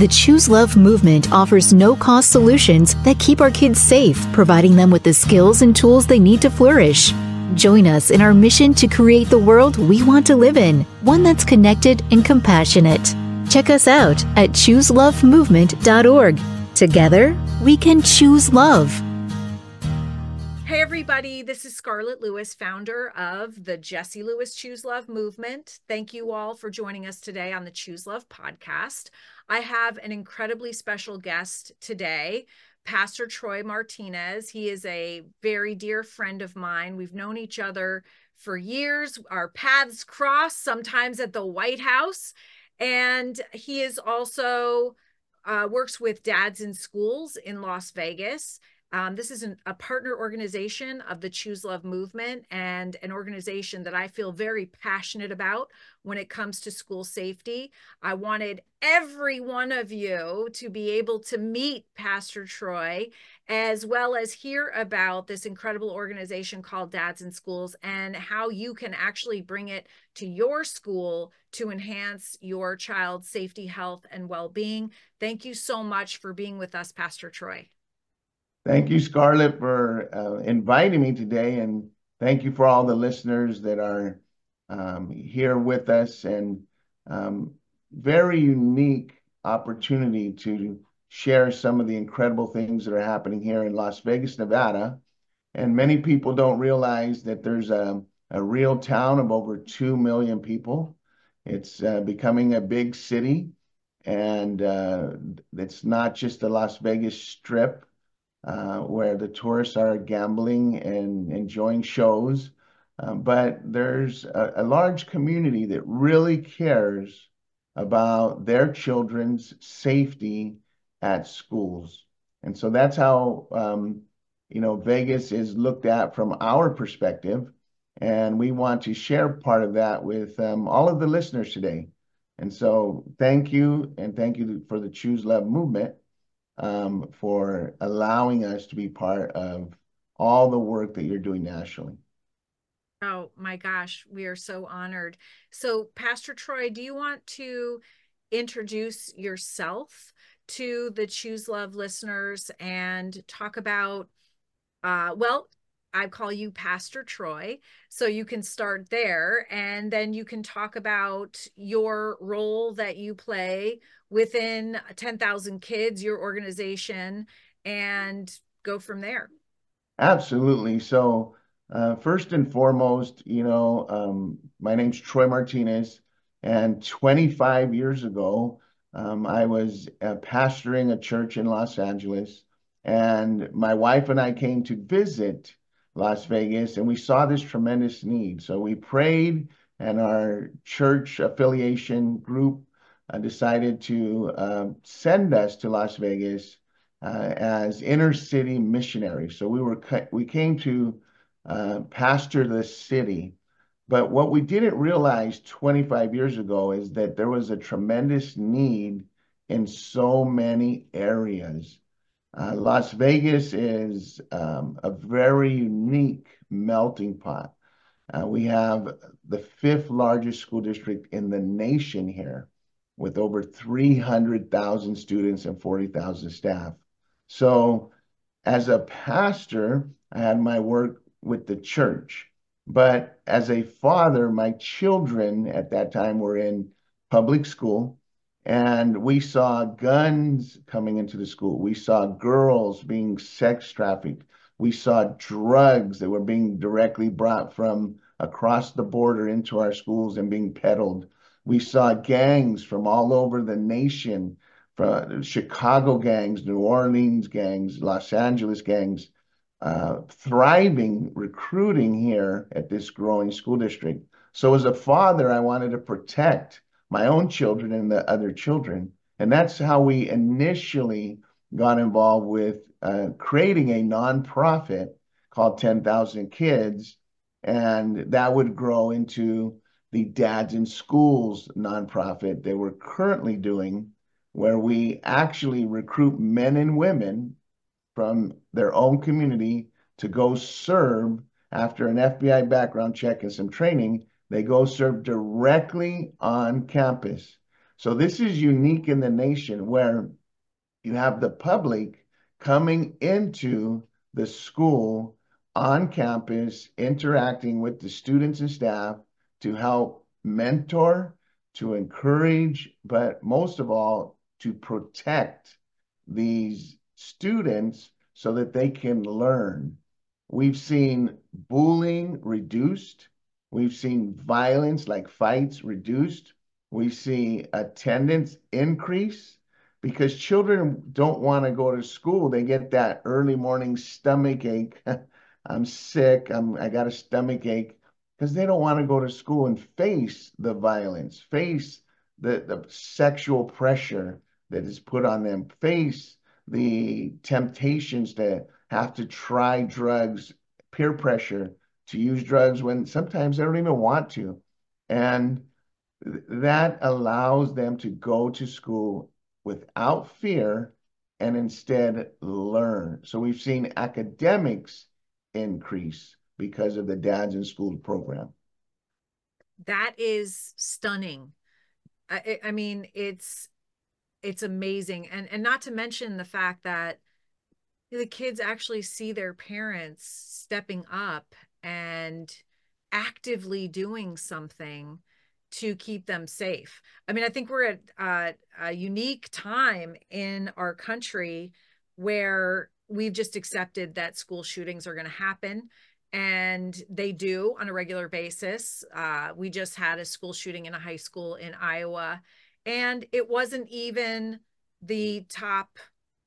The Choose Love movement offers no cost solutions that keep our kids safe, providing them with the skills and tools they need to flourish. Join us in our mission to create the world we want to live in, one that's connected and compassionate. Check us out at chooselovemovement.org. Together, we can choose love. Hey, everybody, this is Scarlett Lewis, founder of the Jesse Lewis Choose Love movement. Thank you all for joining us today on the Choose Love podcast. I have an incredibly special guest today, Pastor Troy Martinez. He is a very dear friend of mine. We've known each other for years. Our paths cross sometimes at the White House. And he is also uh, works with dads in schools in Las Vegas. Um, this is an, a partner organization of the Choose Love movement and an organization that I feel very passionate about when it comes to school safety. I wanted every one of you to be able to meet Pastor Troy as well as hear about this incredible organization called Dads in Schools and how you can actually bring it to your school to enhance your child's safety, health, and well being. Thank you so much for being with us, Pastor Troy. Thank you, Scarlett, for uh, inviting me today, and thank you for all the listeners that are um, here with us. And um, very unique opportunity to share some of the incredible things that are happening here in Las Vegas, Nevada. And many people don't realize that there's a, a real town of over 2 million people. It's uh, becoming a big city, and uh, it's not just the Las Vegas Strip uh, where the tourists are gambling and enjoying shows. Uh, but there's a, a, large community that really cares about their children's safety at schools. And so that's how, um, you know, Vegas is looked at from our perspective. And we want to share part of that with um, all of the listeners today. And so thank you. And thank you for the Choose Love movement um, for allowing us to be part of all the work that you're doing nationally. Oh my gosh, we are so honored. So, Pastor Troy, do you want to introduce yourself to the Choose Love listeners and talk about, uh, well, I call you Pastor Troy. So you can start there and then you can talk about your role that you play within 10,000 kids, your organization, and go from there. Absolutely. So, uh, first and foremost, you know, um, my name's Troy Martinez, and 25 years ago, um, I was uh, pastoring a church in Los Angeles, and my wife and I came to visit Las Vegas, and we saw this tremendous need. So we prayed, and our church affiliation group uh, decided to uh, send us to Las Vegas uh, as inner city missionaries. So we were we came to uh, pastor the city. But what we didn't realize 25 years ago is that there was a tremendous need in so many areas. Uh, Las Vegas is um, a very unique melting pot. Uh, we have the fifth largest school district in the nation here with over 300,000 students and 40,000 staff. So, as a pastor, I had my work with the church. But as a father, my children at that time were in public school and we saw guns coming into the school. We saw girls being sex trafficked. We saw drugs that were being directly brought from across the border into our schools and being peddled. We saw gangs from all over the nation, from Chicago gangs, New Orleans gangs, Los Angeles gangs, uh, thriving, recruiting here at this growing school district. So as a father, I wanted to protect my own children and the other children. And that's how we initially got involved with uh, creating a nonprofit called 10,000 Kids. And that would grow into the Dads in Schools nonprofit that we're currently doing, where we actually recruit men and women from their own community to go serve after an FBI background check and some training they go serve directly on campus. So this is unique in the nation where you have the public coming into the school on campus, interacting with the students and staff to help mentor, to encourage, but most of all, to protect these students so that they can learn. We've seen bullying reduced. We've seen violence like fights reduced. We see attendance increase because children don't want to go to school. They get that early morning stomach ache. I'm sick. I'm, I got a stomach ache because they don't want to go to school and face the violence, face the, the sexual pressure that is put on them, face the temptations to have to try drugs, peer pressure to use drugs when sometimes they don't even want to. And that allows them to go to school without fear and instead learn. So we've seen academics increase because of the Dads in School program. That is stunning. I, I mean, it's it's amazing, and and not to mention the fact that the kids actually see their parents stepping up and actively doing something to keep them safe. I mean, I think we're at uh, a unique time in our country where we've just accepted that school shootings are going to happen and they do on a regular basis. Uh, we just had a school shooting in a high school in Iowa, and it wasn't even the top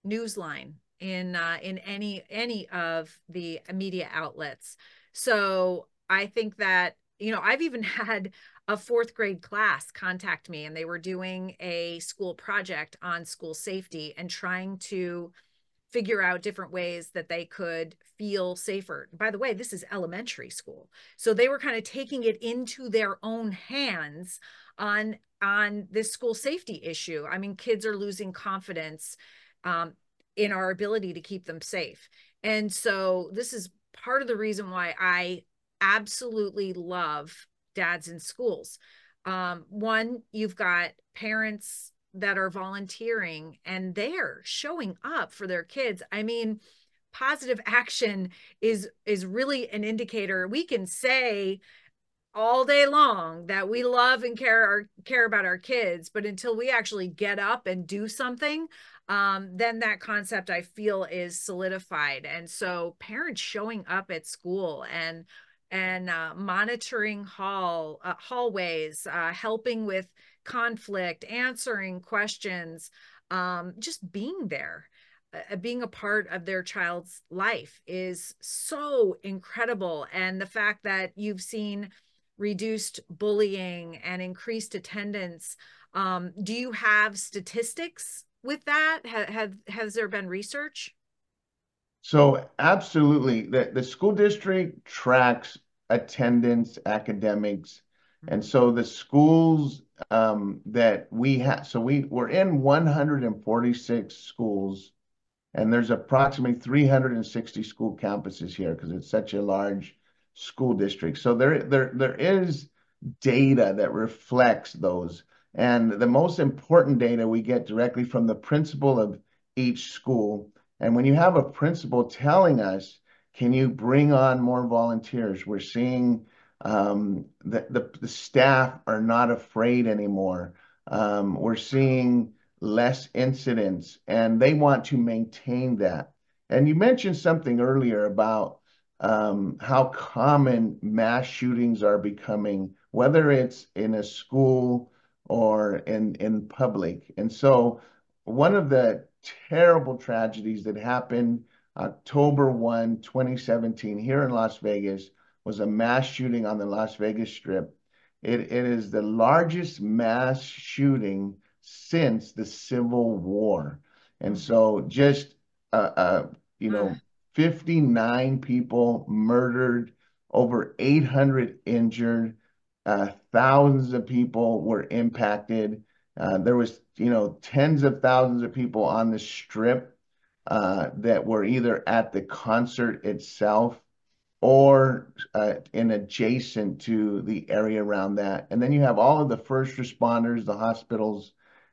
news line in uh, in any any of the media outlets. So I think that you know I've even had a fourth grade class contact me, and they were doing a school project on school safety and trying to figure out different ways that they could feel safer. By the way, this is elementary school. So they were kind of taking it into their own hands on on this school safety issue. I mean, kids are losing confidence um, in our ability to keep them safe. And so this is part of the reason why I absolutely love dads in schools. Um, one, you've got parents that are volunteering and they're showing up for their kids. I mean, positive action is is really an indicator. We can say all day long that we love and care our, care about our kids, but until we actually get up and do something, um, then that concept I feel is solidified. And so parents showing up at school and and uh, monitoring hall uh, hallways, uh, helping with conflict, answering questions, um, just being there, uh, being a part of their child's life is so incredible. And the fact that you've seen reduced bullying and increased attendance, um, do you have statistics with that? Have, have has there been research? So absolutely, the, the school district tracks attendance, academics, and so the schools um, that we have, so we we're in 146 schools, and there's approximately 360 school campuses here because it's such a large school district. So there there there is data that reflects those. And the most important data we get directly from the principal of each school. And when you have a principal telling us, can you bring on more volunteers? We're seeing um, the, the, the staff are not afraid anymore. Um, we're seeing less incidents, and they want to maintain that. And you mentioned something earlier about um, how common mass shootings are becoming, whether it's in a school or in in public. And so, one of the terrible tragedies that happened October 1, 2017, here in Las Vegas was a mass shooting on the Las Vegas Strip. It, it is the largest mass shooting since the Civil War. And so just, uh, uh, you know, 59 people murdered, over 800 injured, uh, thousands of people were impacted. Uh, there was, you know, tens of thousands of people on the strip uh, that were either at the concert itself or uh, in adjacent to the area around that. And then you have all of the first responders, the hospitals,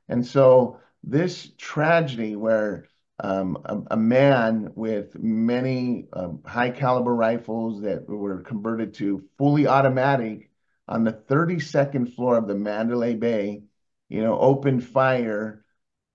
And so this tragedy where um, a, a, man with many um, high caliber rifles that were converted to fully automatic on the 32nd floor of the Mandalay Bay, you know, opened fire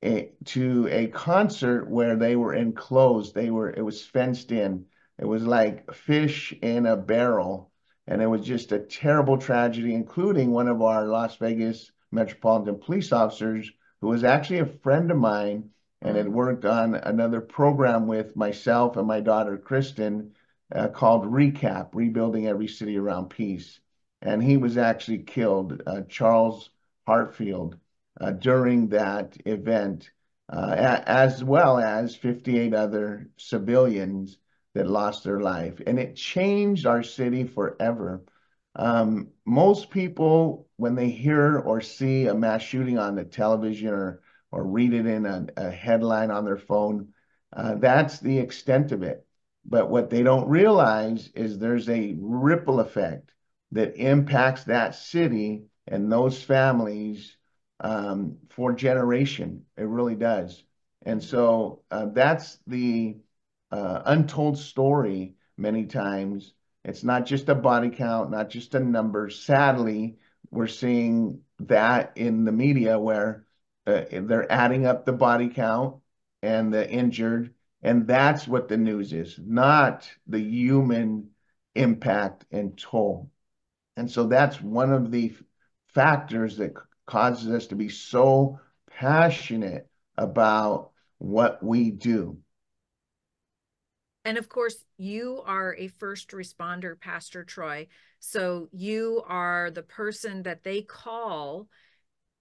a, to a concert where they were enclosed. They were, it was fenced in. It was like fish in a barrel. And it was just a terrible tragedy, including one of our Las Vegas Metropolitan police officers who was actually a friend of mine and had worked on another program with myself and my daughter Kristen uh, called Recap Rebuilding Every City Around Peace. And he was actually killed, uh, Charles Hartfield, uh, during that event, uh, as well as 58 other civilians that lost their life. And it changed our city forever. Um, most people, when they hear or see a mass shooting on the television or or read it in a, a headline on their phone. Uh, that's the extent of it. But what they don't realize is there's a ripple effect that impacts that city and those families um, for generation. It really does. And so uh, that's the uh, untold story many times. It's not just a body count, not just a number. Sadly, we're seeing that in the media where uh, they're adding up the body count and the injured, and that's what the news is, not the human impact and toll. And so that's one of the factors that causes us to be so passionate about what we do. And of course, you are a first responder, Pastor Troy. So you are the person that they call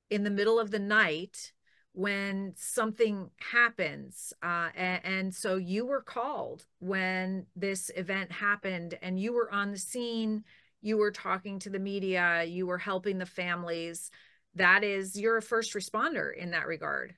in the middle of the night when something happens. Uh, and, and, so you were called when this event happened and you were on the scene, you were talking to the media, you were helping the families. That is, you're a first responder in that regard.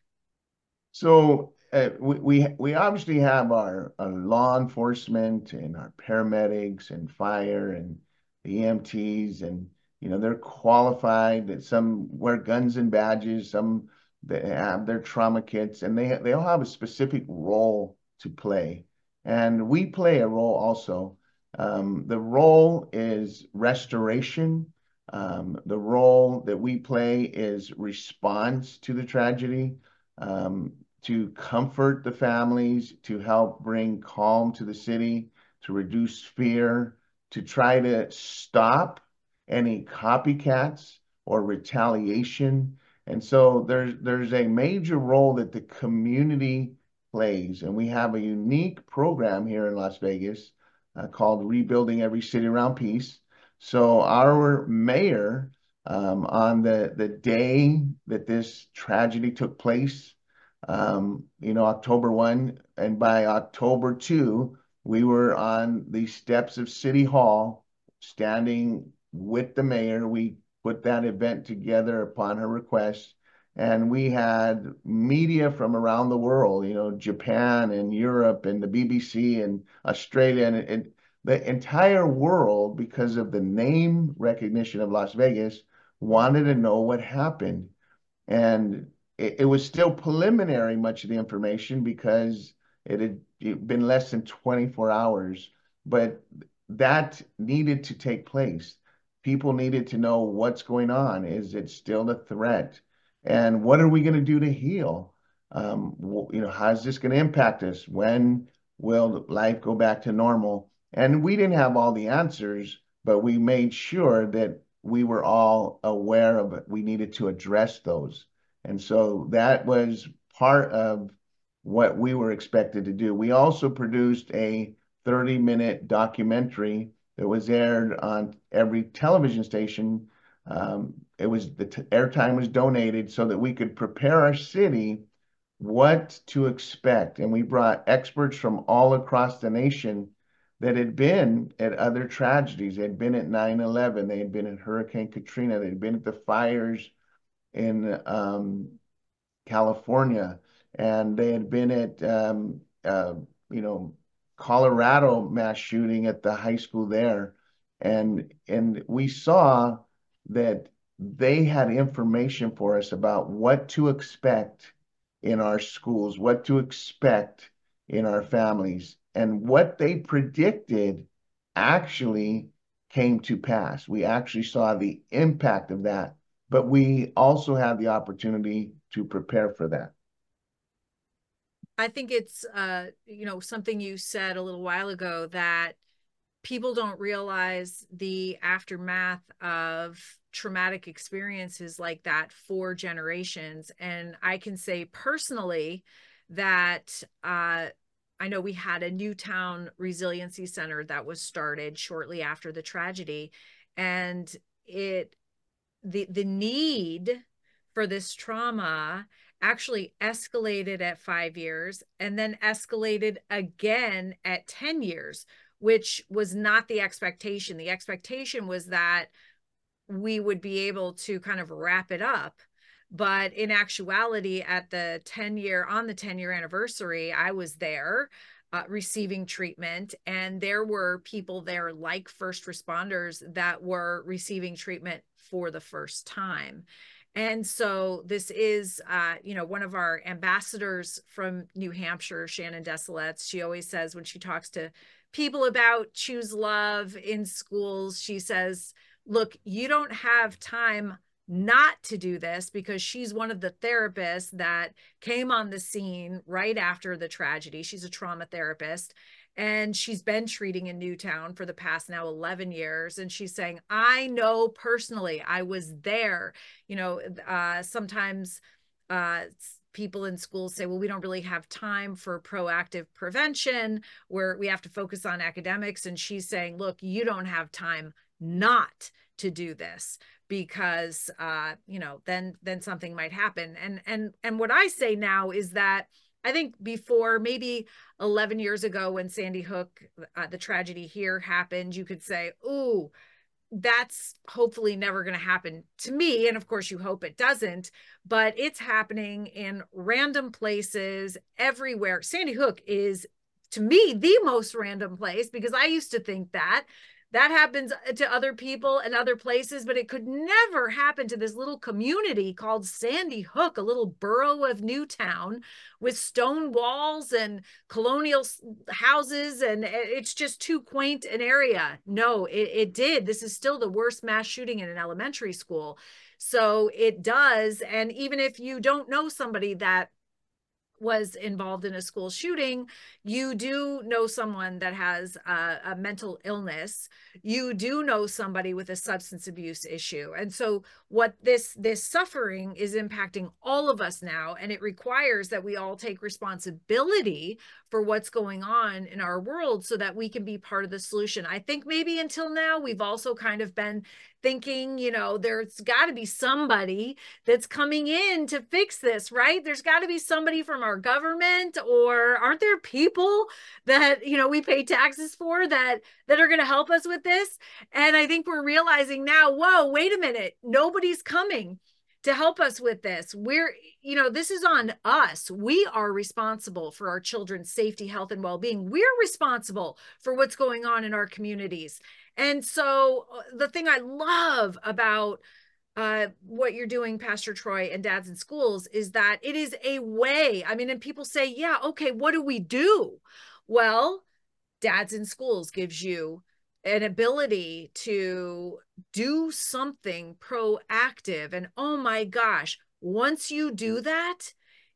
So uh, we, we, we obviously have our, our law enforcement and our paramedics and fire and the EMTs and you know, they're qualified. That some wear guns and badges. Some they have their trauma kits, and they they all have a specific role to play. And we play a role also. Um, the role is restoration. Um, the role that we play is response to the tragedy, um, to comfort the families, to help bring calm to the city, to reduce fear, to try to stop any copycats or retaliation. And so there's there's a major role that the community plays, and we have a unique program here in Las Vegas uh, called Rebuilding Every City Around Peace. So our mayor, um, on the the day that this tragedy took place, um, you know, October one, and by October two, we were on the steps of City Hall, standing with the mayor. We put that event together upon her request. And we had media from around the world, you know, Japan and Europe and the BBC and Australia and, and the entire world, because of the name recognition of Las Vegas, wanted to know what happened. And it, it was still preliminary, much of the information, because it had been less than 24 hours. But that needed to take place people needed to know what's going on. Is it still a threat? And what are we going to do to heal? Um, you know, how's this going to impact us? When will life go back to normal? And we didn't have all the answers, but we made sure that we were all aware of it. We needed to address those. And so that was part of what we were expected to do. We also produced a 30 minute documentary that was aired on every television station. Um, it was the airtime was donated so that we could prepare our city what to expect. And we brought experts from all across the nation that had been at other tragedies. They had been at 9 11, they had been at Hurricane Katrina, they had been at the fires in um, California, and they had been at, um, uh, you know, Colorado mass shooting at the high school there. And, and we saw that they had information for us about what to expect in our schools, what to expect in our families, and what they predicted actually came to pass. We actually saw the impact of that, but we also had the opportunity to prepare for that. I think it's uh, you know something you said a little while ago that people don't realize the aftermath of traumatic experiences like that for generations. And I can say personally that uh, I know we had a Newtown Resiliency Center that was started shortly after the tragedy, and it the the need for this trauma actually escalated at five years and then escalated again at 10 years, which was not the expectation. The expectation was that we would be able to kind of wrap it up. But in actuality, at the 10 year, on the 10 year anniversary, I was there. Uh, receiving treatment. And there were people there, like first responders, that were receiving treatment for the first time. And so this is, uh, you know, one of our ambassadors from New Hampshire, Shannon Desilets. She always says when she talks to people about choose love in schools, she says, look, you don't have time not to do this because she's one of the therapists that came on the scene right after the tragedy. She's a trauma therapist and she's been treating in Newtown for the past now 11 years and she's saying I know personally I was there. You know uh, sometimes uh, people in schools say well we don't really have time for proactive prevention. Where we have to focus on academics. And she's saying look you don't have time not to do this because uh you know then then something might happen and and and what i say now is that I think before maybe 11 years ago when Sandy Hook, uh, the tragedy here happened, you could say, "Ooh, that's hopefully never going to happen to me." And of course, you hope it doesn't, but it's happening in random places everywhere. Sandy Hook is to me the most random place because I used to think that that happens uh, to other people and other places, but it could never happen to this little community called Sandy Hook, a little borough of Newtown with stone walls and colonial houses. And it's just too quaint an area. No, it, it did. This is still the worst mass shooting in an elementary school. So it does. And even if you don't know somebody that was involved in a school shooting, you do know someone that has a, a, mental illness. You do know somebody with a substance abuse issue. And so what this this suffering is impacting all of us now and it requires that we all take responsibility for what's going on in our world so that we can be part of the solution. I think maybe until now we've also kind of been thinking, you know, there's got to be somebody that's coming in to fix this, right? There's got to be somebody from our government or aren't there people that, you know, we pay taxes for that that are going to help us with this? And I think we're realizing now, whoa, wait a minute, nobody's coming to help us with this. We're, you know, this is on us. We are responsible for our children's safety, health, and well being. We're responsible for what's going on in our communities. And so, uh, the thing I love about uh, what you're doing, Pastor Troy, and dads in schools is that it is a way. I mean, and people say, yeah, okay, what do we do? Well, dads in schools gives you an ability to do something proactive. And oh my gosh, once you do that,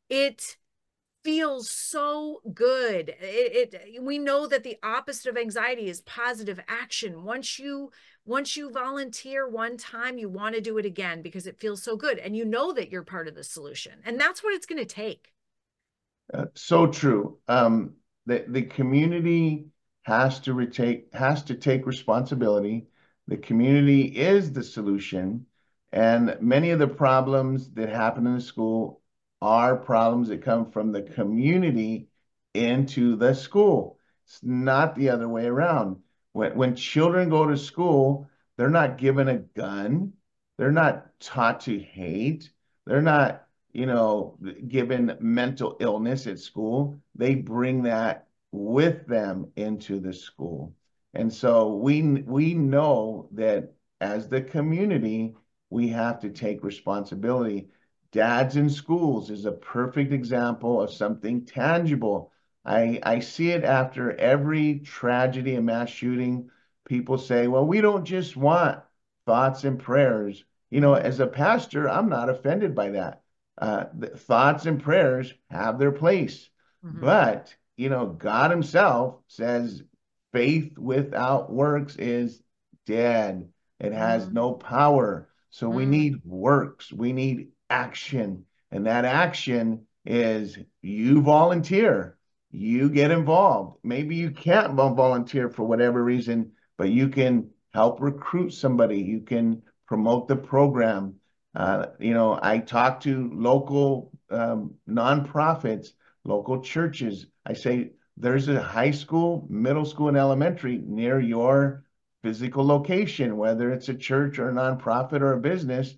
it feels so good. It, it we know that the opposite of anxiety is positive action. Once you once you volunteer one time, you want to do it again because it feels so good and you know that you're part of the solution. And that's what it's going to take. Uh, so true. Um, the the community has to retake has to take responsibility. The community is the solution, and many of the problems that happen in the school are problems that come from the community into the school. It's not the other way around. When when children go to school, they're not given a gun. They're not taught to hate. They're not, you know, given mental illness at school. They bring that with them into the school. And so we we know that as the community, we have to take responsibility. Dads in schools is a perfect example of something tangible. I, I see it after every tragedy and mass shooting. People say, well, we don't just want thoughts and prayers. You know, as a pastor, I'm not offended by that. Uh, thoughts and prayers have their place. Mm-hmm. But, you know, God Himself says faith without works is dead, it has mm-hmm. no power. So mm-hmm. we need works, we need action. And that action is you volunteer, you get involved. Maybe you can't volunteer for whatever reason, but you can help recruit somebody, you can promote the program. Uh, you know, I talk to local um, nonprofits, local churches. I say, there's a high school, middle school, and elementary near your physical location, whether it's a church or a nonprofit or a business,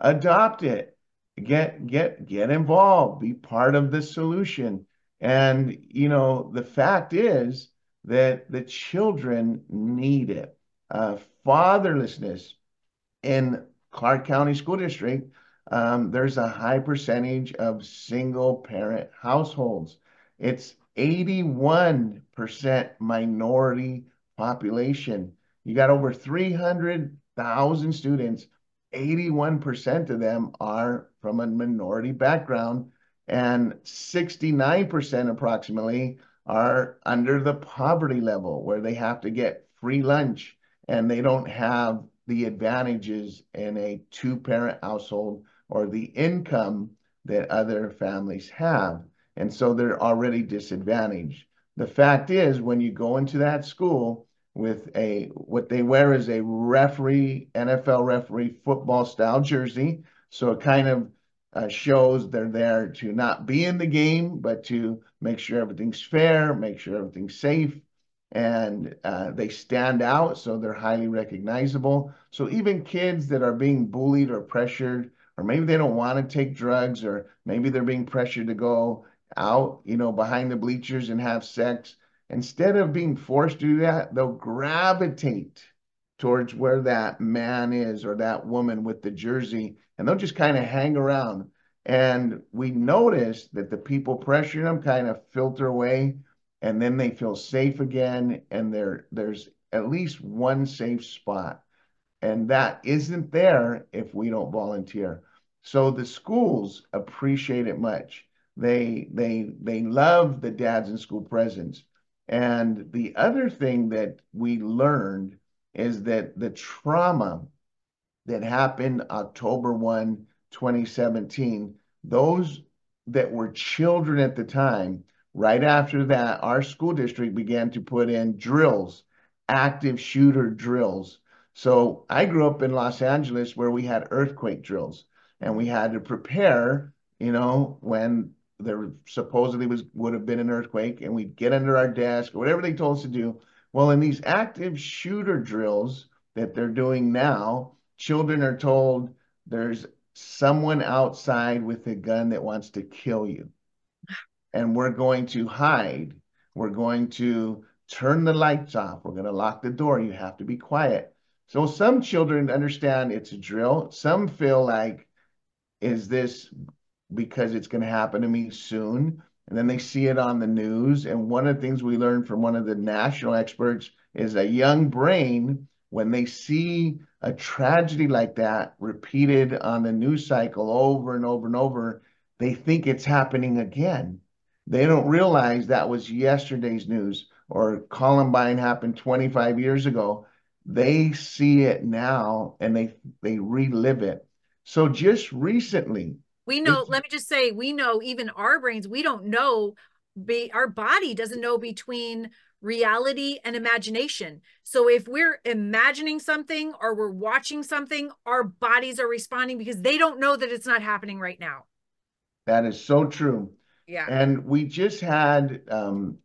adopt it. Get get get involved, be part of the solution. And you know, the fact is that the children need it. Uh, fatherlessness in Clark County School District, um, there's a high percentage of single parent households. It's 81% minority population. You got over 300,000 students. 81% of them are from a minority background, and 69% approximately are under the poverty level where they have to get free lunch and they don't have the advantages in a two parent household or the income that other families have. And so they're already disadvantaged. The fact is, when you go into that school with a what they wear is a referee, NFL referee football style jersey. So it kind of uh, shows they're there to not be in the game, but to make sure everything's fair, make sure everything's safe, and uh, they stand out, so they're highly recognizable. So even kids that are being bullied or pressured, or maybe they don't want to take drugs, or maybe they're being pressured to go out, you know, behind the bleachers and have sex. Instead of being forced to do that, they'll gravitate towards where that man is or that woman with the jersey, and they'll just kind of hang around. And we notice that the people pressuring them kind of filter away, and then they feel safe again, and there there's at least one safe spot. And that isn't there if we don't volunteer. So the schools appreciate it much. They they they love the dads in school presence. And the other thing that we learned is that the trauma that happened October 1, 2017, those that were children at the time, right after that, our school district began to put in drills, active shooter drills. So I grew up in Los Angeles where we had earthquake drills and we had to prepare, you know, when there supposedly was would have been an earthquake and we'd get under our desk or whatever they told us to do. Well, in these active shooter drills that they're doing now, children are told there's someone outside with a gun that wants to kill you. And we're going to hide. We're going to turn the lights off. We're going to lock the door. You have to be quiet. So some children understand it's a drill. Some feel like, is this because it's going to happen to me soon. And then they see it on the news. And one of the things we learned from one of the national experts is a young brain, when they see a tragedy like that repeated on the news cycle over and over and over, they think it's happening again. They don't realize that was yesterday's news or Columbine happened 25 years ago. They see it now and they they relive it. So just recently, we know, let me just say, we know even our brains, we don't know, be, our body doesn't know between reality and imagination. So if we're imagining something or we're watching something, our bodies are responding because they don't know that it's not happening right now. That is so true. Yeah. And we just had um,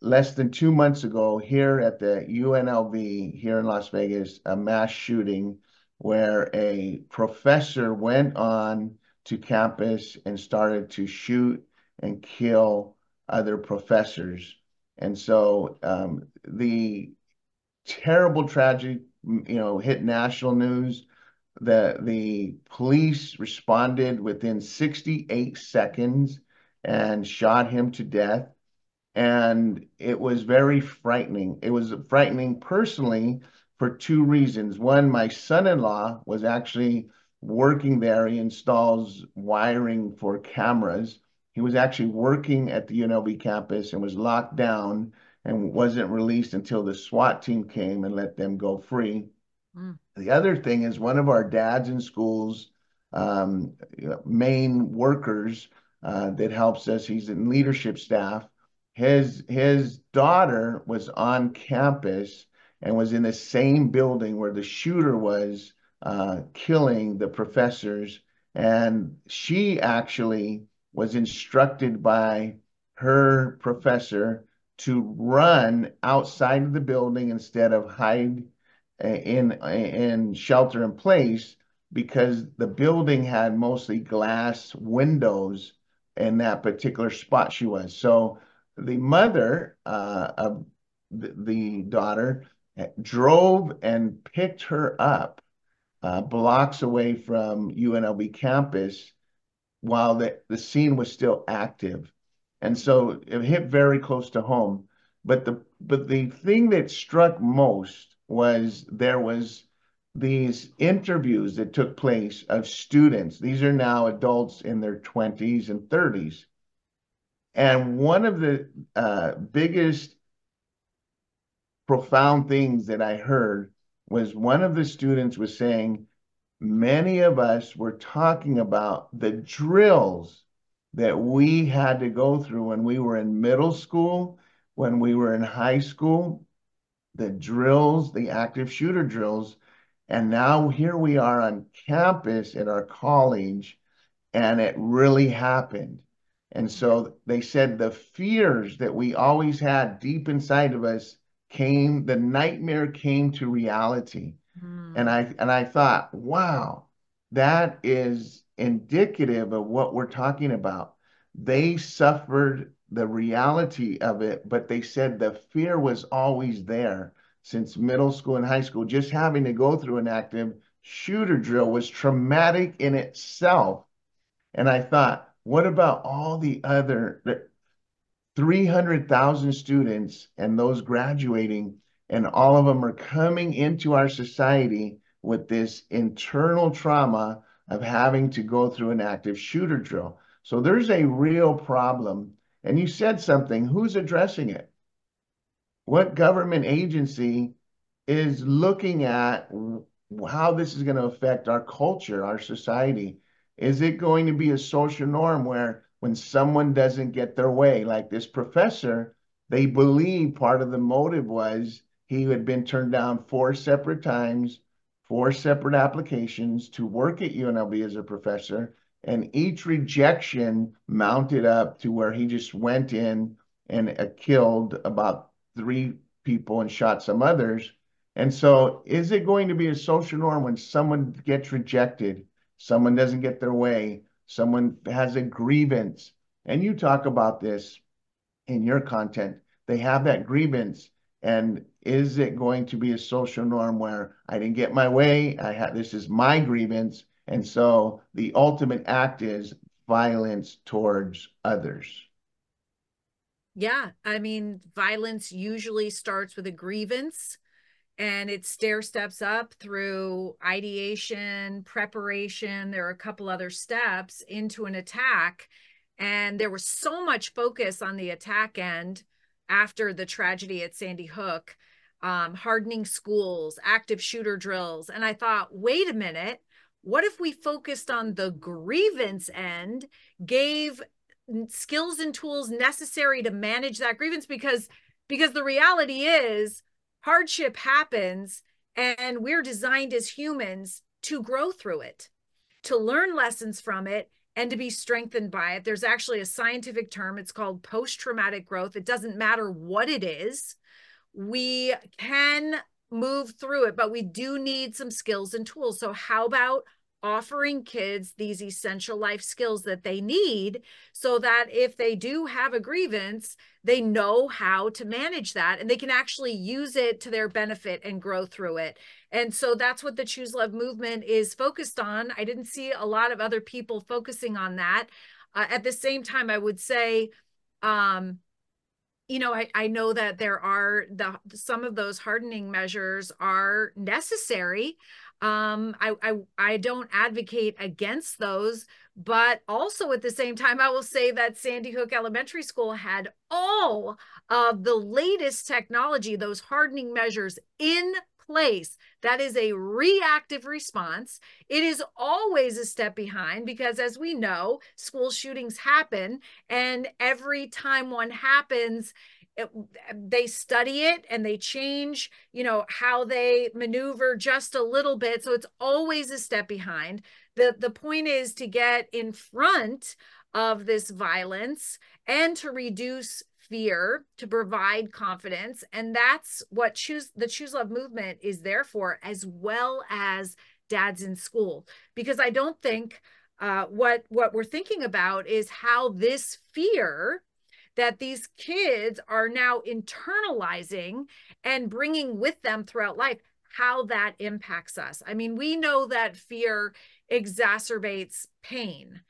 less than two months ago here at the UNLV here in Las Vegas a mass shooting where a professor went on to campus and started to shoot and kill other professors. And so um, the terrible tragedy, you know, hit national news. the the police responded within 68 seconds and shot him to death. And it was very frightening. It was frightening personally for two reasons. One, my son-in-law was actually working there. He installs wiring for cameras. He was actually working at the UNLV campus and was locked down and wasn't released until the SWAT team came and let them go free. Mm. The other thing is one of our dads in schools, um, main workers uh, that helps us. He's in leadership staff. His his daughter was on campus and was in the same building where the shooter was uh, killing the professors, and she actually was instructed by her professor to run outside of the building instead of hide uh, in in shelter in place because the building had mostly glass windows in that particular spot she was. So the mother uh, of the, the, daughter drove and picked her up uh, blocks away from UNLV campus while the, the scene was still active. And so it hit very close to home. But the but the thing that struck most was there was these interviews that took place of students. These are now adults in their 20s and 30s. And one of the uh, biggest profound things that I heard was one of the students was saying, many of us were talking about the drills that we had to go through when we were in middle school, when we were in high school, the drills, the active shooter drills and now here we are on campus at our college, and it really happened. And so they said the fears that we always had deep inside of us came, the nightmare came to reality. Mm. And I and I thought, wow, that is indicative of what we're talking about. They suffered the reality of it, but they said the fear was always there since middle school and high school, just having to go through an active shooter drill was traumatic in itself. And I thought, what about all the other 300,000 students and those graduating, and all of them are coming into our society with this internal trauma of having to go through an active shooter drill. So there's a real problem. And you said something, who's addressing it? what government agency is looking at how this is going to affect our culture, our society? Is it going to be a social norm where when someone doesn't get their way, like this professor, they believe part of the motive was he had been turned down four separate times, four separate applications to work at UNLV as a professor, and each rejection mounted up to where he just went in and uh, killed about three people and shot some others. And so, is it going to be a social norm when someone gets rejected, someone doesn't get their way, someone has a grievance? And you talk about this in your content. They have that grievance. And is it going to be a social norm where I didn't get my way? I had this is my grievance. And so the ultimate act is violence towards others. Yeah. I mean, violence usually starts with a grievance and it stair steps up through ideation, preparation. There are a couple other steps into an attack. And there was so much focus on the attack end after the tragedy at Sandy Hook, um, hardening schools, active shooter drills. And I thought, wait a minute, what if we focused on the grievance end, gave skills and tools necessary to manage that grievance because because the reality is hardship happens and we're designed as humans to grow through it to learn lessons from it and to be strengthened by it. There's actually a scientific term. It's called post traumatic growth. It doesn't matter what it is. We can move through it but we do need some skills and tools. So how about offering kids these essential life skills that they need so that if they do have a grievance, they know how to manage that and they can actually use it to their benefit and grow through it. And so that's what the Choose Love movement is focused on. I didn't see a lot of other people focusing on that. Uh, at the same time, I would say, um, you know, I, I know that there are the some of those hardening measures are necessary um I, I i don't advocate against those but also at the same time i will say that sandy hook elementary school had all of the latest technology those hardening measures in place. That is a reactive response. It is always a step behind because as we know school shootings happen and every time one happens they study it and they change you know how they maneuver just a little bit so it's always a step behind. The the point is to get in front of this violence and to reduce fear to provide confidence and that's what choose the choose love movement is there for as well as dads in school. Because i don't think uh, what what we're thinking about is how this fear that these kids are now internalizing and bringing with them throughout life how that impacts us. I mean, we know that fear exacerbates pain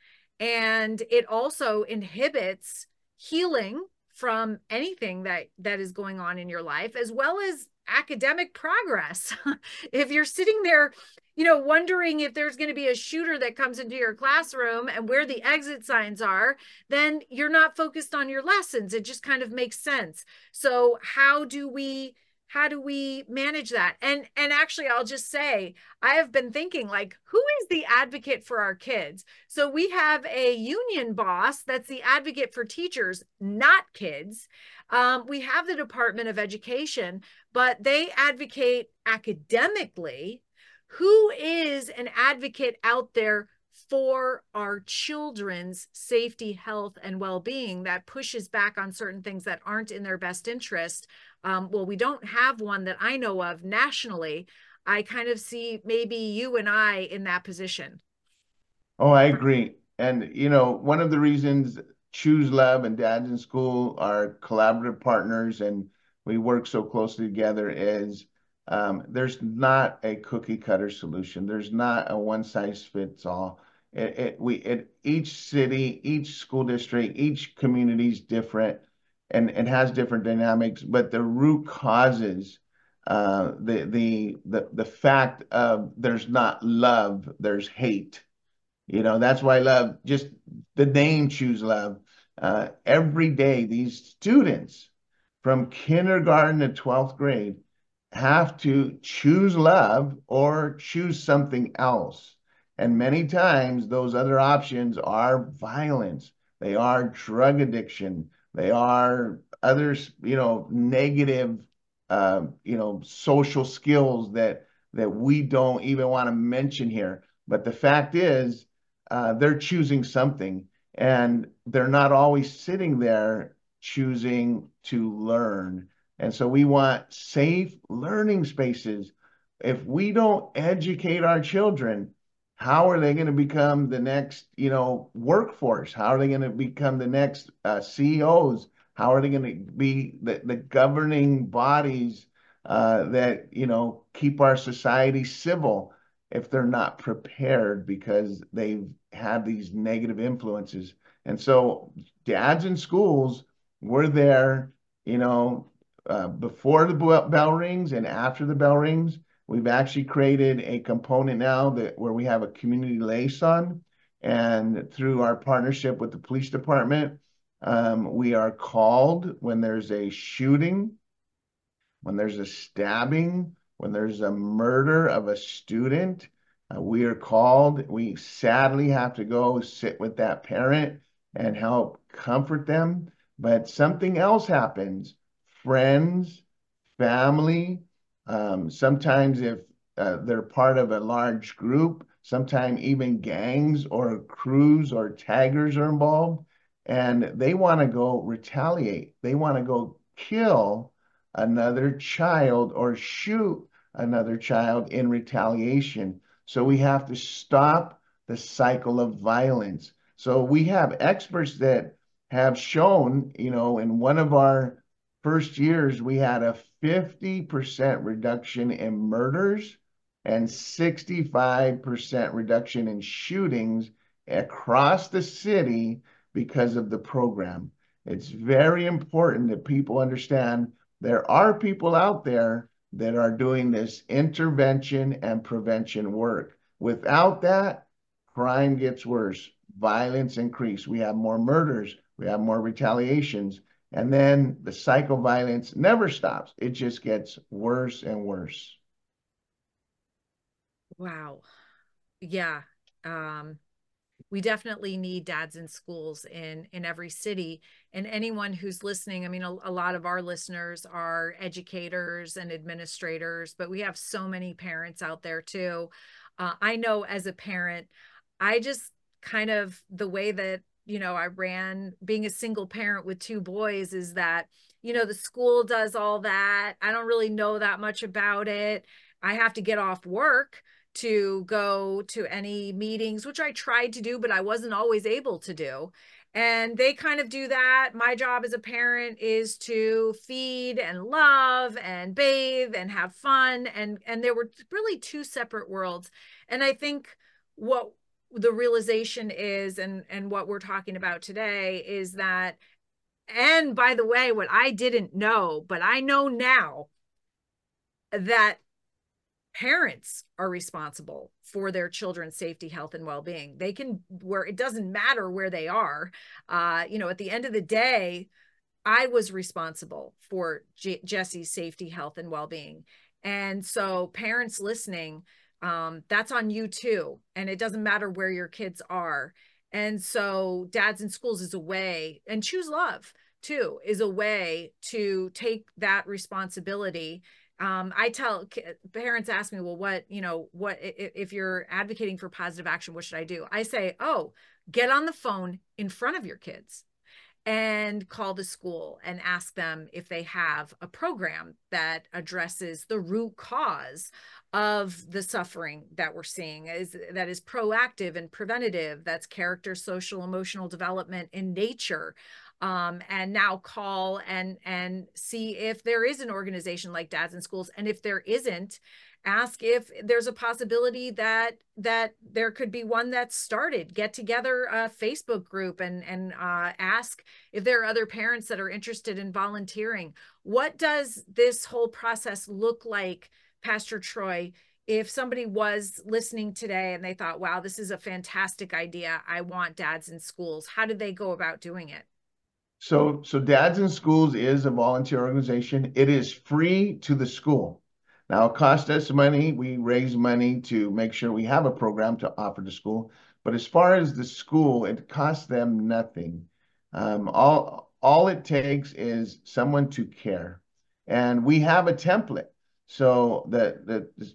and it also inhibits healing from anything that that is going on in your life as well as academic progress. if you're sitting there you know, wondering if there's going to be a shooter that comes into your classroom and where the exit signs are, then you're not focused on your lessons. It just kind of makes sense. So how do we how do we manage that? And and actually I'll just say I have been thinking like who is the advocate for our kids? So we have a union boss that's the advocate for teachers, not kids. Um, we have the Department of Education, but they advocate academically who is an advocate out there for our children's safety, health, and well being that pushes back on certain things that aren't in their best interest. Um, well, we don't have one that I know of nationally. I kind of see maybe you and I in that position. Oh, I agree. And, you know, one of the reasons Choose Love and Dads in School are collaborative partners and we work so closely together is um, there's not a cookie cutter solution. There's not a one size fits all. It, it, we, it, each city, each school district, each community is different and it has different dynamics, but the root causes, uh, the, the, the, the fact of there's not love, there's hate. You know, that's why love, just the name choose love. Uh, every day, these students from kindergarten to 12th grade have to choose love or choose something else. And many times those other options are violence, they are drug addiction, they are others, you know, negative, uh, you know, social skills that that we don't even want to mention here. But the fact is, uh, they're choosing something, and they're not always sitting there choosing to learn and so we want safe learning spaces. If we don't educate our children, how are they going to become the next, you know, workforce? How are they going to become the next uh, CEOs? How are they going to be the, the governing bodies uh, that, you know, keep our society civil if they're not prepared because they've had these negative influences? And so dads in schools, we're there, you know, uh, before the bell rings and after the bell rings. We've actually created a component now that where we have a community liaison, and through our partnership with the police department, um, we are called when there's a shooting, when there's a stabbing, when there's a murder of a student. Uh, we are called. We sadly have to go sit with that parent and help comfort them. But something else happens friends, family. Um, sometimes if uh, they're part of a large group, sometimes even gangs or crews or taggers are involved, and they want to go retaliate. They want to go kill another child or shoot another child in retaliation. So we have to stop the cycle of violence. So we have experts that have shown, you know, in one of our first years, we had a 50% reduction in murders and 65% reduction in shootings across the city because of the program. It's very important that people understand there are people out there that are doing this intervention and prevention work. Without that, crime gets worse, violence increase. We have more murders, we have more retaliations, and then the cycle violence never stops. It just gets worse and worse. Wow. Yeah. Um, we definitely need dads in schools in in every city and anyone who's listening i mean a, a, lot of our listeners are educators and administrators but we have so many parents out there too uh, i know as a parent i just kind of the way that you know i ran being a single parent with two boys is that you know the school does all that i don't really know that much about it i have to get off work to go to any meetings, which I tried to do, but I wasn't always able to do. And they kind of do that. My job as a parent is to feed and love and bathe and have fun. And and there were really two separate worlds. And I think what the realization is and and what we're talking about today is that and by the way what i didn't know but i know now that parents are responsible for their children's safety health and well-being. They can where it doesn't matter where they are. Uh, you know at the end of the day i was responsible for J- jesse's safety health and well-being. And so parents listening um, that's on you too and it doesn't matter where your kids are. And so dads in schools is a way and choose love too is a way to take that responsibility. Um, I tell parents ask me, well, what, you know, what if you're advocating for positive action, what should I do? I say, oh, get on the phone in front of your kids and call the school and ask them if they have a program that addresses the root cause of the suffering that we're seeing is that is proactive and preventative that's character social emotional development in nature um, and now call and and see if there is an organization like dads in schools and if there isn't ask if there's a possibility that that there could be one that's started. Get together a facebook group and and uh, ask if there are other parents that are interested in volunteering. What does this whole process look like pastor troy if somebody was listening today and they thought wow this is a fantastic idea. I want dads in schools. How do they go about doing it? So, so Dads in Schools is a volunteer organization. It is free to the school. Now, it costs us money. We raise money to make sure we have a program to offer to school. But as far as the school, it costs them nothing. Um, all, all it takes is someone to care. And we have a template. So the, the, the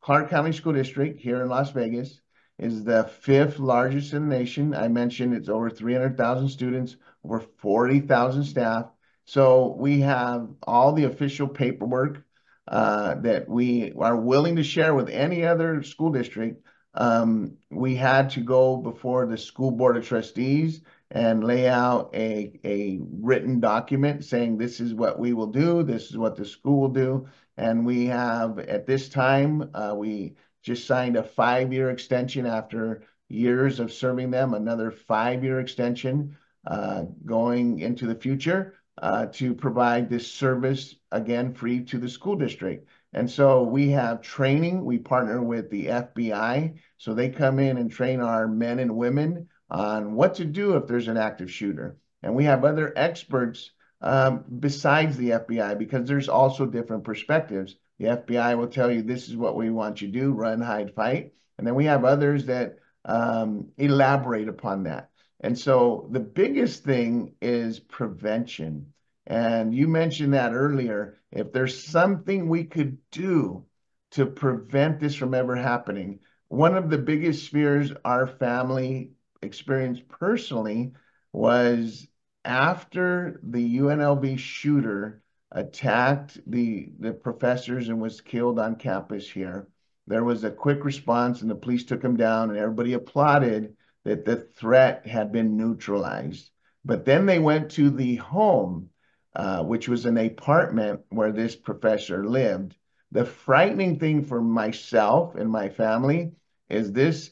Clark County School District here in Las Vegas is the fifth largest in the nation. I mentioned it's over 300,000 students, over 40,000 staff. So we have all the official paperwork uh, that we are willing to share with any other school district. Um, we had to go before the school board of trustees and lay out a, a written document saying this is what we will do, this is what the school will do. And we have, at this time, uh, we just signed a five-year extension after years of serving them, another five-year extension uh, going into the future uh, to provide this service, again, free to the school district. And so we have training. We partner with the FBI. So they come in and train our men and women on what to do if there's an active shooter. And we have other experts um, besides the FBI because there's also different perspectives. The FBI will tell you this is what we want you to do run, hide, fight. And then we have others that um, elaborate upon that. And so the biggest thing is prevention. And you mentioned that earlier. If there's something we could do to prevent this from ever happening, one of the biggest fears our family experienced personally was after the UNLV shooter attacked the the professors and was killed on campus here. there was a quick response and the police took him down and everybody applauded that the threat had been neutralized. But then they went to the home, uh, which was an apartment where this professor lived. The frightening thing for myself and my family is this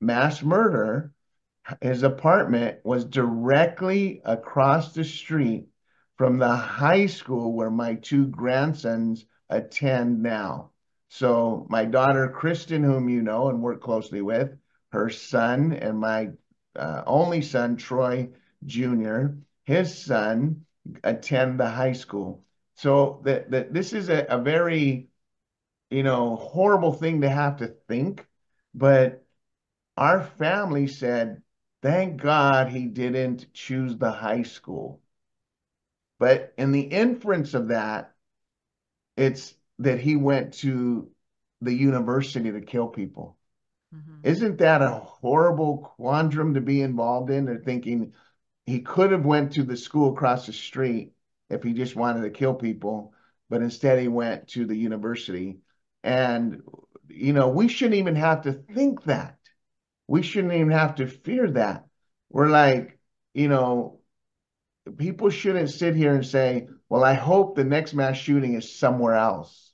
mass murder. His apartment was directly across the street from the high school where my two grandsons attend now. So my daughter, Kristen, whom you know and work closely with, her son, and my uh, only son, Troy Jr., his son, attend the high school. So that, that this is a, a very, you know, horrible thing to have to think, but our family said, thank God he didn't choose the high school. But in the inference of that, it's that he went to the university to kill people. Mm-hmm. Isn't that a horrible quandrum to be involved in? They're thinking he could have went to the school across the street if he just wanted to kill people, but instead he went to the university. And you know, we shouldn't even have to think that. We shouldn't even have to fear that. We're like, you know, people shouldn't sit here and say, well, I hope the next mass shooting is somewhere else.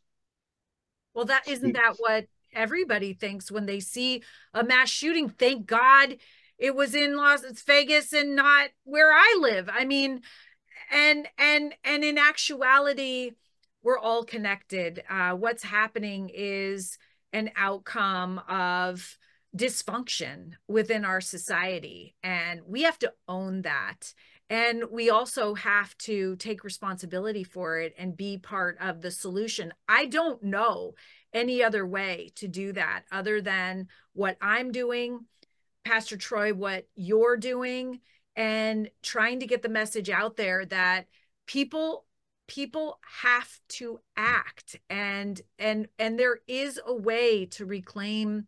Well, that isn't that what everybody thinks when they see a mass shooting. Thank God it was in Las Vegas and not where I live. I mean, and and and in actuality, we're all connected. Uh, what's happening is an outcome of dysfunction within our society, and we have to own that. And we also have to take responsibility for it and be part of the solution. I don't know any other way to do that other than what I'm doing, Pastor Troy, what you're doing, and trying to get the message out there that people people have to act. And and and there is a way to reclaim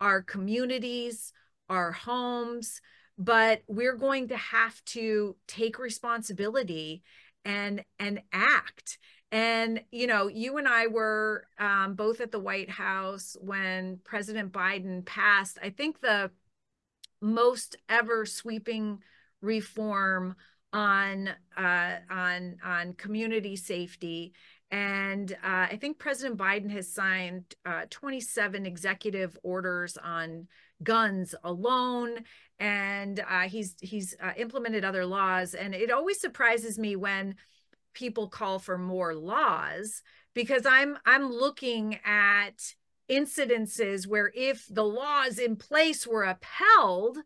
our communities our homes but we're going to have to take responsibility and and act and you know you and i were um, both at the white house when president biden passed. I think the most ever sweeping reform on uh, on on community safety. And uh, I think President Biden has signed uh, 27 executive orders on guns alone, and uh, he's he's uh, implemented other laws. And it always surprises me when people call for more laws because I'm I'm looking at incidences where if the laws in place were upheld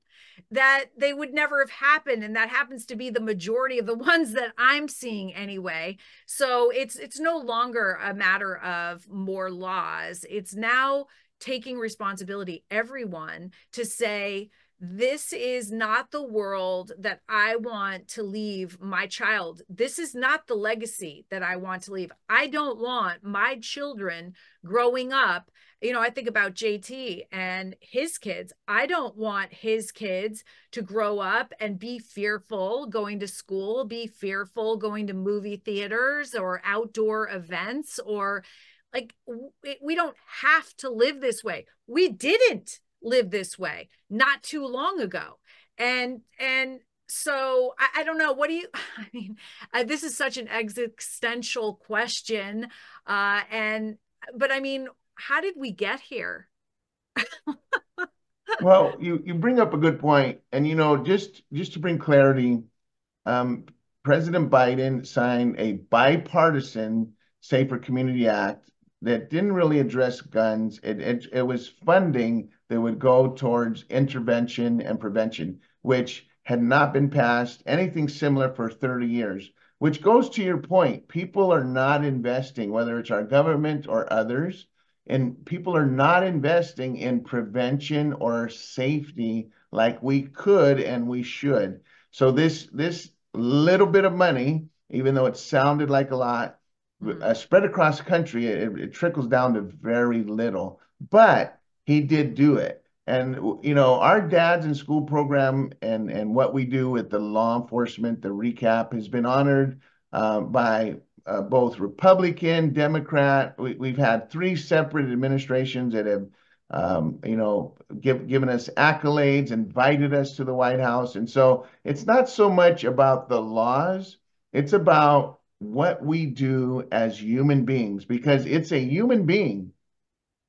that they would never have happened and that happens to be the majority of the ones that i'm seeing anyway. So it's it's no longer a matter of more laws. It's now taking responsibility everyone to say this is not the world that I want to leave my child. This is not the legacy that I want to leave. I don't want my children growing up you know, I think about JT and his kids. I don't want his kids to grow up and be fearful going to school, be fearful going to movie theaters or outdoor events or like we don't have to live this way. We didn't live this way not too long ago. And and so I, I, don't know what do you i mean this is such an existential question uh and but i mean how did we get here? well, you you bring up a good point, and you know, just just to bring clarity, um, President Biden signed a bipartisan Safer Community Act that didn't really address guns. It, it it was funding that would go towards intervention and prevention, which had not been passed anything similar for 30 years. Which goes to your point, people are not investing, whether it's our government or others and people are not investing in prevention or safety like we could and we should. So this this little bit of money, even though it sounded like a lot, mm-hmm. uh, spread across the country, it, it trickles down to very little. But he did do it. And you know, our dads in school program and and what we do with the law enforcement, the recap has been honored uh, by uh, both Republican, Democrat. We, have had three separate administrations that have, um, you know, give, given us accolades, invited us to the White House. And so it's not so much about the laws, it's about what we do as human beings, because it's a human being.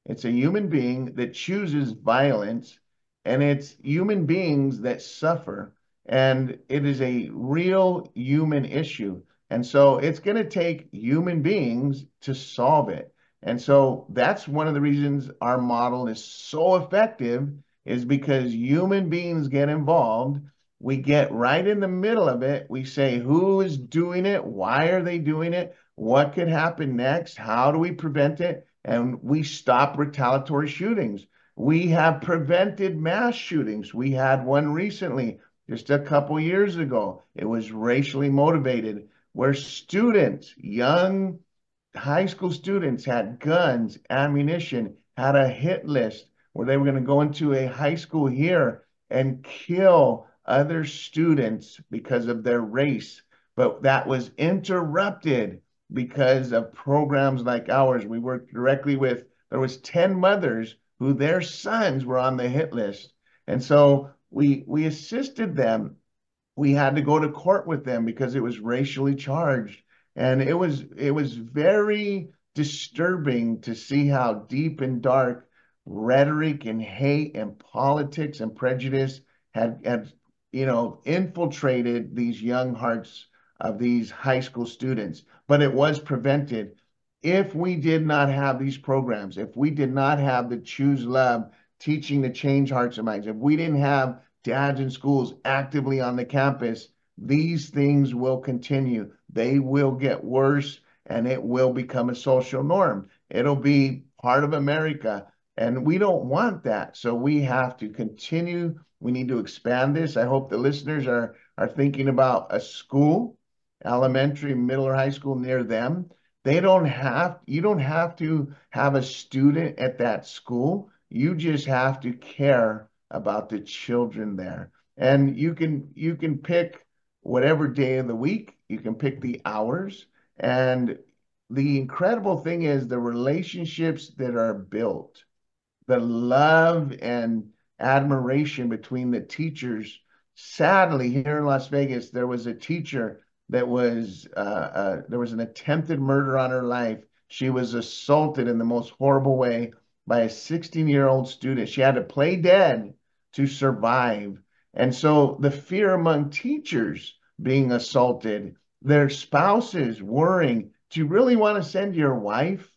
It's a human being that chooses violence, and it's human beings that suffer. And it is a real human issue. And so it's going to take human beings to solve it. And so that's one of the reasons our model is so effective is because human beings get involved. We get right in the middle of it. We say who is doing it, why are they doing it, what could happen next, how do we prevent it, and we stop retaliatory shootings. We have prevented mass shootings. We had one recently, just a couple years ago. It was racially motivated where students, young high school students, had guns, ammunition, had a hit list where they were going to go into a high school here and kill other students because of their race. But that was interrupted because of programs like ours. We worked directly with, there was 10 mothers who their sons were on the hit list. And so we, we assisted them we had to go to court with them because it was racially charged and it was it was very disturbing to see how deep and dark rhetoric and hate and politics and prejudice had had you know infiltrated these young hearts of these high school students but it was prevented if we did not have these programs if we did not have the choose love teaching to change hearts and minds if we didn't have dads in schools actively on the campus, these things will continue. They will get worse and it will become a social norm. It'll be part of America. And we don't want that. So we have to continue. We need to expand this. I hope the listeners are, are thinking about a school, elementary, middle, or high school near them. They don't have, you don't have to have a student at that school. You just have to care about the children there. And you can you can pick whatever day of the week, you can pick the hours. And the incredible thing is the relationships that are built, the love and admiration between the teachers. Sadly, here in Las Vegas, there was a teacher that was uh, uh, there was an attempted murder on her life. She was assaulted in the most horrible way by a 16 year old student. She had to play dead to survive. And so the fear among teachers being assaulted, their spouses worrying, do you really want to send your wife?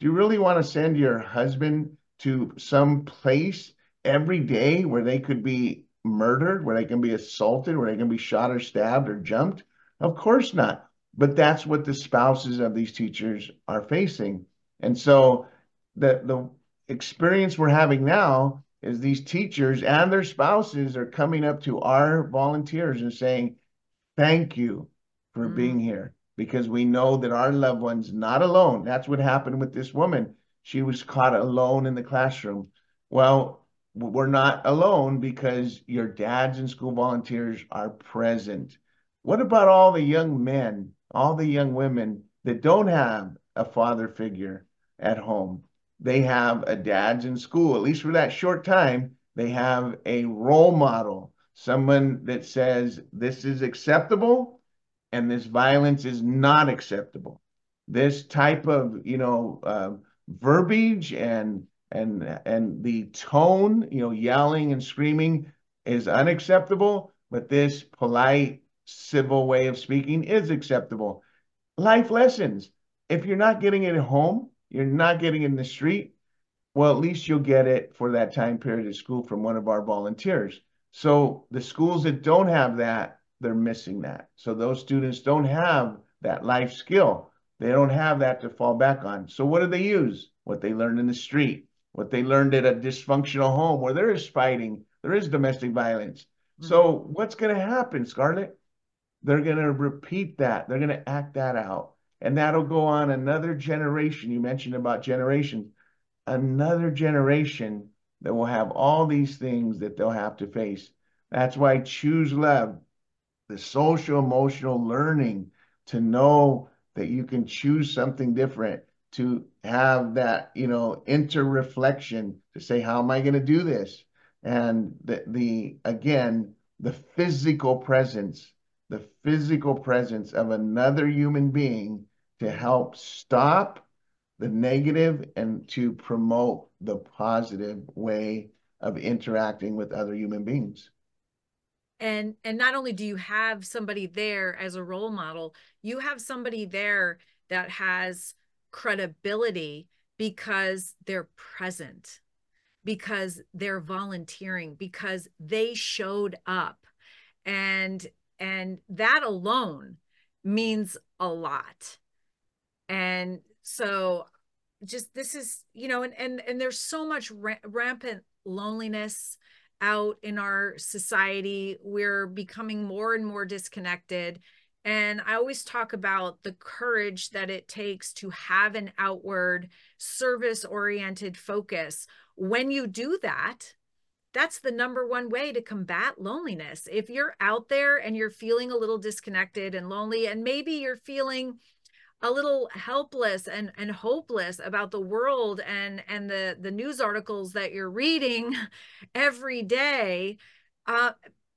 Do you really want to send your husband to some place every day where they could be murdered, where they can be assaulted, where they can be shot or stabbed or jumped? Of course not. But that's what the spouses of these teachers are facing. And so the the experience we're having now is these teachers and their spouses are coming up to our volunteers and saying, thank you for mm. being here because we know that our loved one's not alone. That's what happened with this woman. She was caught alone in the classroom. Well, we're not alone because your dads and school volunteers are present. What about all the young men, all the young women that don't have a father figure at home? they have a dad's in school, at least for that short time, they have a role model, someone that says this is acceptable and this violence is not acceptable. This type of, you know, uh, verbiage and and and the tone, you know, yelling and screaming is unacceptable, but this polite, civil way of speaking is acceptable. Life lessons. If you're not getting it at home, you're not getting it in the street, well, at least you'll get it for that time period at school from one of our volunteers. So the schools that don't have that, they're missing that. So those students don't have that life skill. They don't have that to fall back on. So what do they use? What they learned in the street, what they learned at a dysfunctional home where there is fighting, there is domestic violence. Mm-hmm. So what's going to happen, Scarlett? They're going to repeat that. They're going to act that out and that'll go on another generation. You mentioned about generations, another generation that will have all these things that they'll have to face. That's why choose love, the social emotional learning to know that you can choose something different to have that, you know, inter-reflection to say, how am I going to do this? And the, the again, the physical presence, the physical presence of another human being to help stop the negative and to promote the positive way of interacting with other human beings. And and not only do you have somebody there as a role model you have somebody there that has credibility because they're present because they're volunteering because they showed up. And and that alone means a lot. And so just this is you know and and, and there's so much ra- rampant loneliness out in our society. We're becoming more and more disconnected. And I always talk about the courage that it takes to have an outward service oriented focus. When you do that, that's the number one way to combat loneliness. If you're out there and you're feeling a little disconnected and lonely, and maybe you're feeling a little helpless and and hopeless about the world and and the the news articles that you're reading every day uh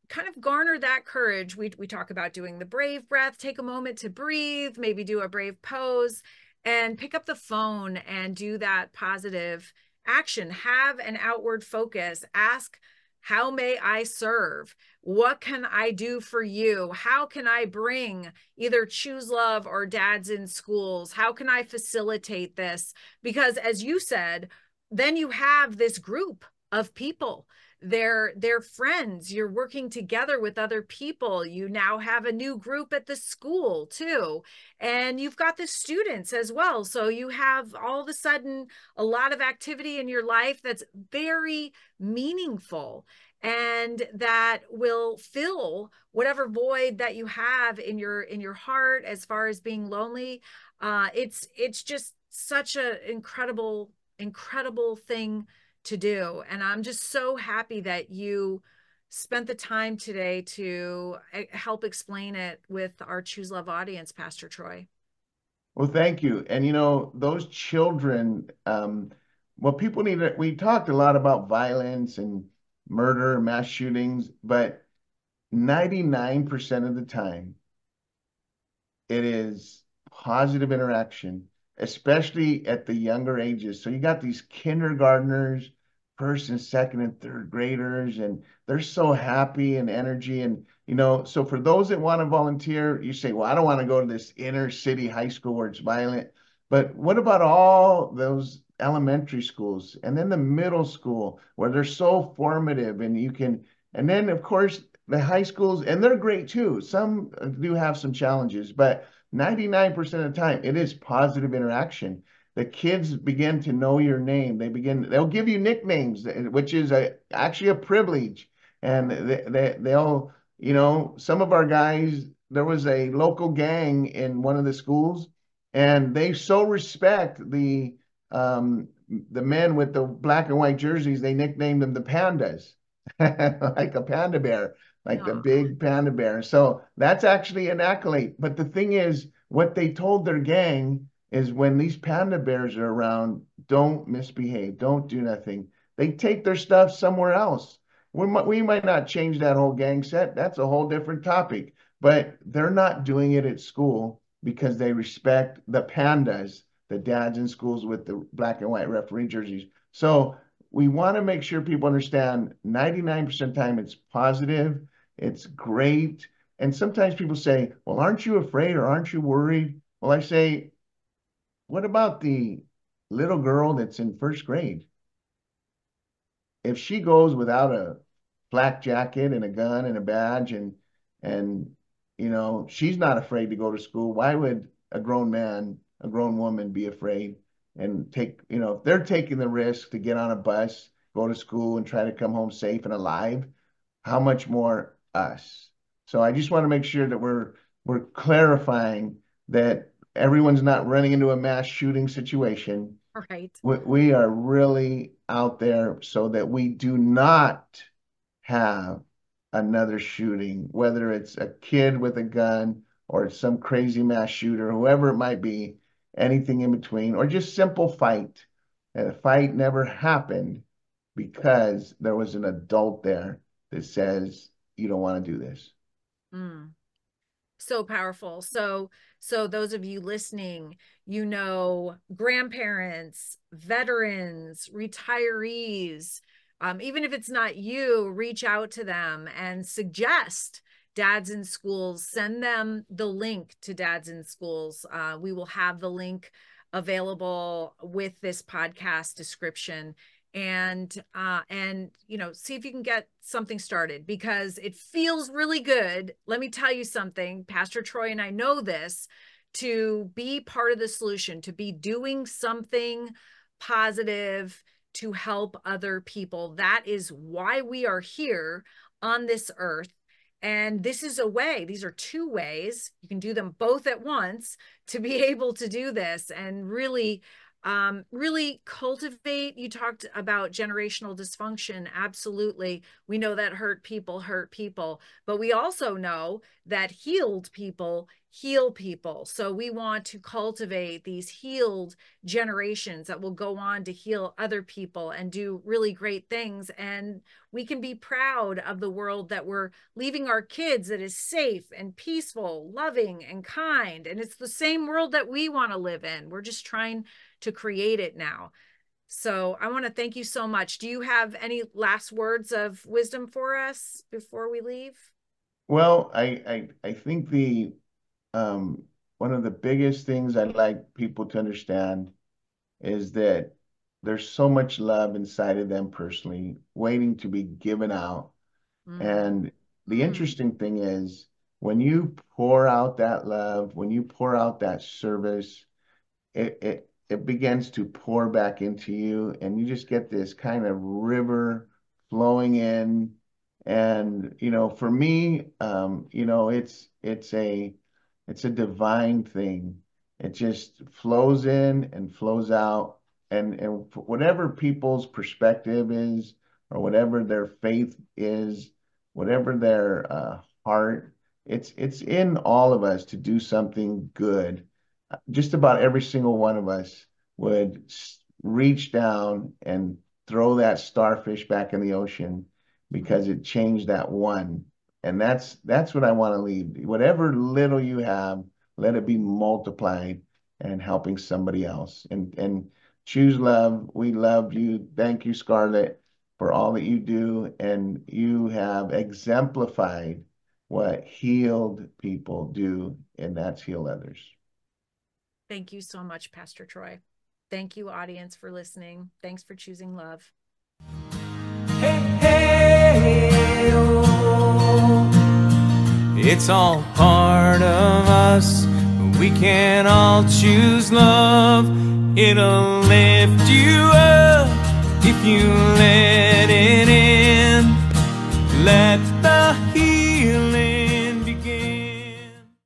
kind of garner that courage we we talk about doing the brave breath take a moment to breathe maybe do a brave pose and pick up the phone and do that positive action have an outward focus ask how may I serve? What can I do for you? How can I bring either Choose Love or Dads in Schools? How can I facilitate this? Because as you said, then you have this group of people they're they're friends you're working together with other people you now have a new group at the school too and you've got the students as well so you have all of a sudden a lot of activity in your life that's very meaningful and that will fill whatever void that you have in your in your heart as far as being lonely. Uh it's it's just such an incredible incredible thing to do. And I'm just so happy that you spent the time today to eh, help explain it with our Choose Love audience, Pastor Troy. Well, thank you. And you know, those children, um, well, people need we talked a lot about violence and murder, mass shootings, but 99% of the time, it is positive interaction especially at the younger ages. So you got these kindergartners, first and second and third graders, and they're so happy and energy. And, you know, so for those that want to volunteer, you say, well, I don't want to go to this inner city high school where it's violent. But what about all those elementary schools and then the middle school where they're so formative and you can, and then of course the high schools, and they're great too. Some do have some challenges, but 99% of the time, it is positive interaction. The kids begin to know your name. They begin, they'll give you nicknames, which is a, actually a privilege. And they, they, they'll, you know, some of our guys, there was a local gang in one of the schools, and they so respect the um, the men with the black and white jerseys. They nicknamed them the pandas, like a panda bear like a big panda bear. So that's actually an accolade. But the thing is, what they told their gang is when these panda bears are around, don't misbehave, don't do nothing. They take their stuff somewhere else. We might, we might not change that whole gang set. That's a whole different topic. But they're not doing it at school because they respect the pandas, the dads in schools with the black and white referee jerseys. So we want to make sure people understand 99% of the time it's positive it's great. And sometimes people say, well, aren't you afraid or aren't you worried? Well, I say, what about the little girl that's in first grade? If she goes without a black jacket and a gun and a badge and and you know she's not afraid to go to school why would a grown man a grown woman be afraid and take you know if they're taking the risk to get on a bus go to school and try to come home safe and alive how much more us. So I just want to make sure that we're we're clarifying that everyone's not running into a mass shooting situation. Right. We, we are really out there so that we do not have another shooting, whether it's a kid with a gun or some crazy mass shooter, whoever it might be, anything in between, or just simple fight. And the fight never happened because there was an adult there that says, you don't want to do this. Mm. So powerful. So, so those of you listening, you know, grandparents, veterans, retirees, um, even if it's not you, reach out to them and suggest dads in schools send them the link to dads in schools uh, we will have the link available with this podcast description and uh and you know see if you can get something started because it feels really good let me tell you something pastor troy and i know this to be part of the solution to be doing something positive to help other people that is why we are here on this earth and this is a way, these are two ways. You can do them both at once to be able to do this and really um, really cultivate. You talked about generational dysfunction. Absolutely. We know that hurt people hurt people, but we also know that healed people heal people. So we want to cultivate these healed generations that will go on to heal other people and do really great things. And we can be proud of the world that we're leaving our kids that is safe and peaceful, loving and kind. And it's the same world that we want to live in. We're just trying to create it now. So I want to thank you so much. Do you have any last words of wisdom for us before we leave? Well, I I, I think the um, one of the biggest things I'd like people to understand is that there's so much love inside of them personally, waiting to be given out. Mm. And the mm. interesting thing is when you pour out that love, when you pour out that service, it, it it begins to pour back into you and you just get this kind of river flowing in. And you know for me um you know it's it's a it's a divine thing. It just flows in and flows out. And and whatever people's perspective is or whatever their faith is whatever their uh, heart it's it's in all of us to do something good just about every single one of us would reach down and throw that starfish back in the ocean because it changed that one. And that's that's what I want to leave. Whatever little you have, let it be multiplied and helping somebody else. And and choose love. We love you. Thank you, Scarlett, for all that you do. And you have exemplified what healed people do, and that's heal others. Thank you so much, Pastor Troy. Thank you, audience, for listening. Thanks for choosing love. Hey, hey, oh. It's all part of us. We can all choose love. It'll lift you up if you let it in. Let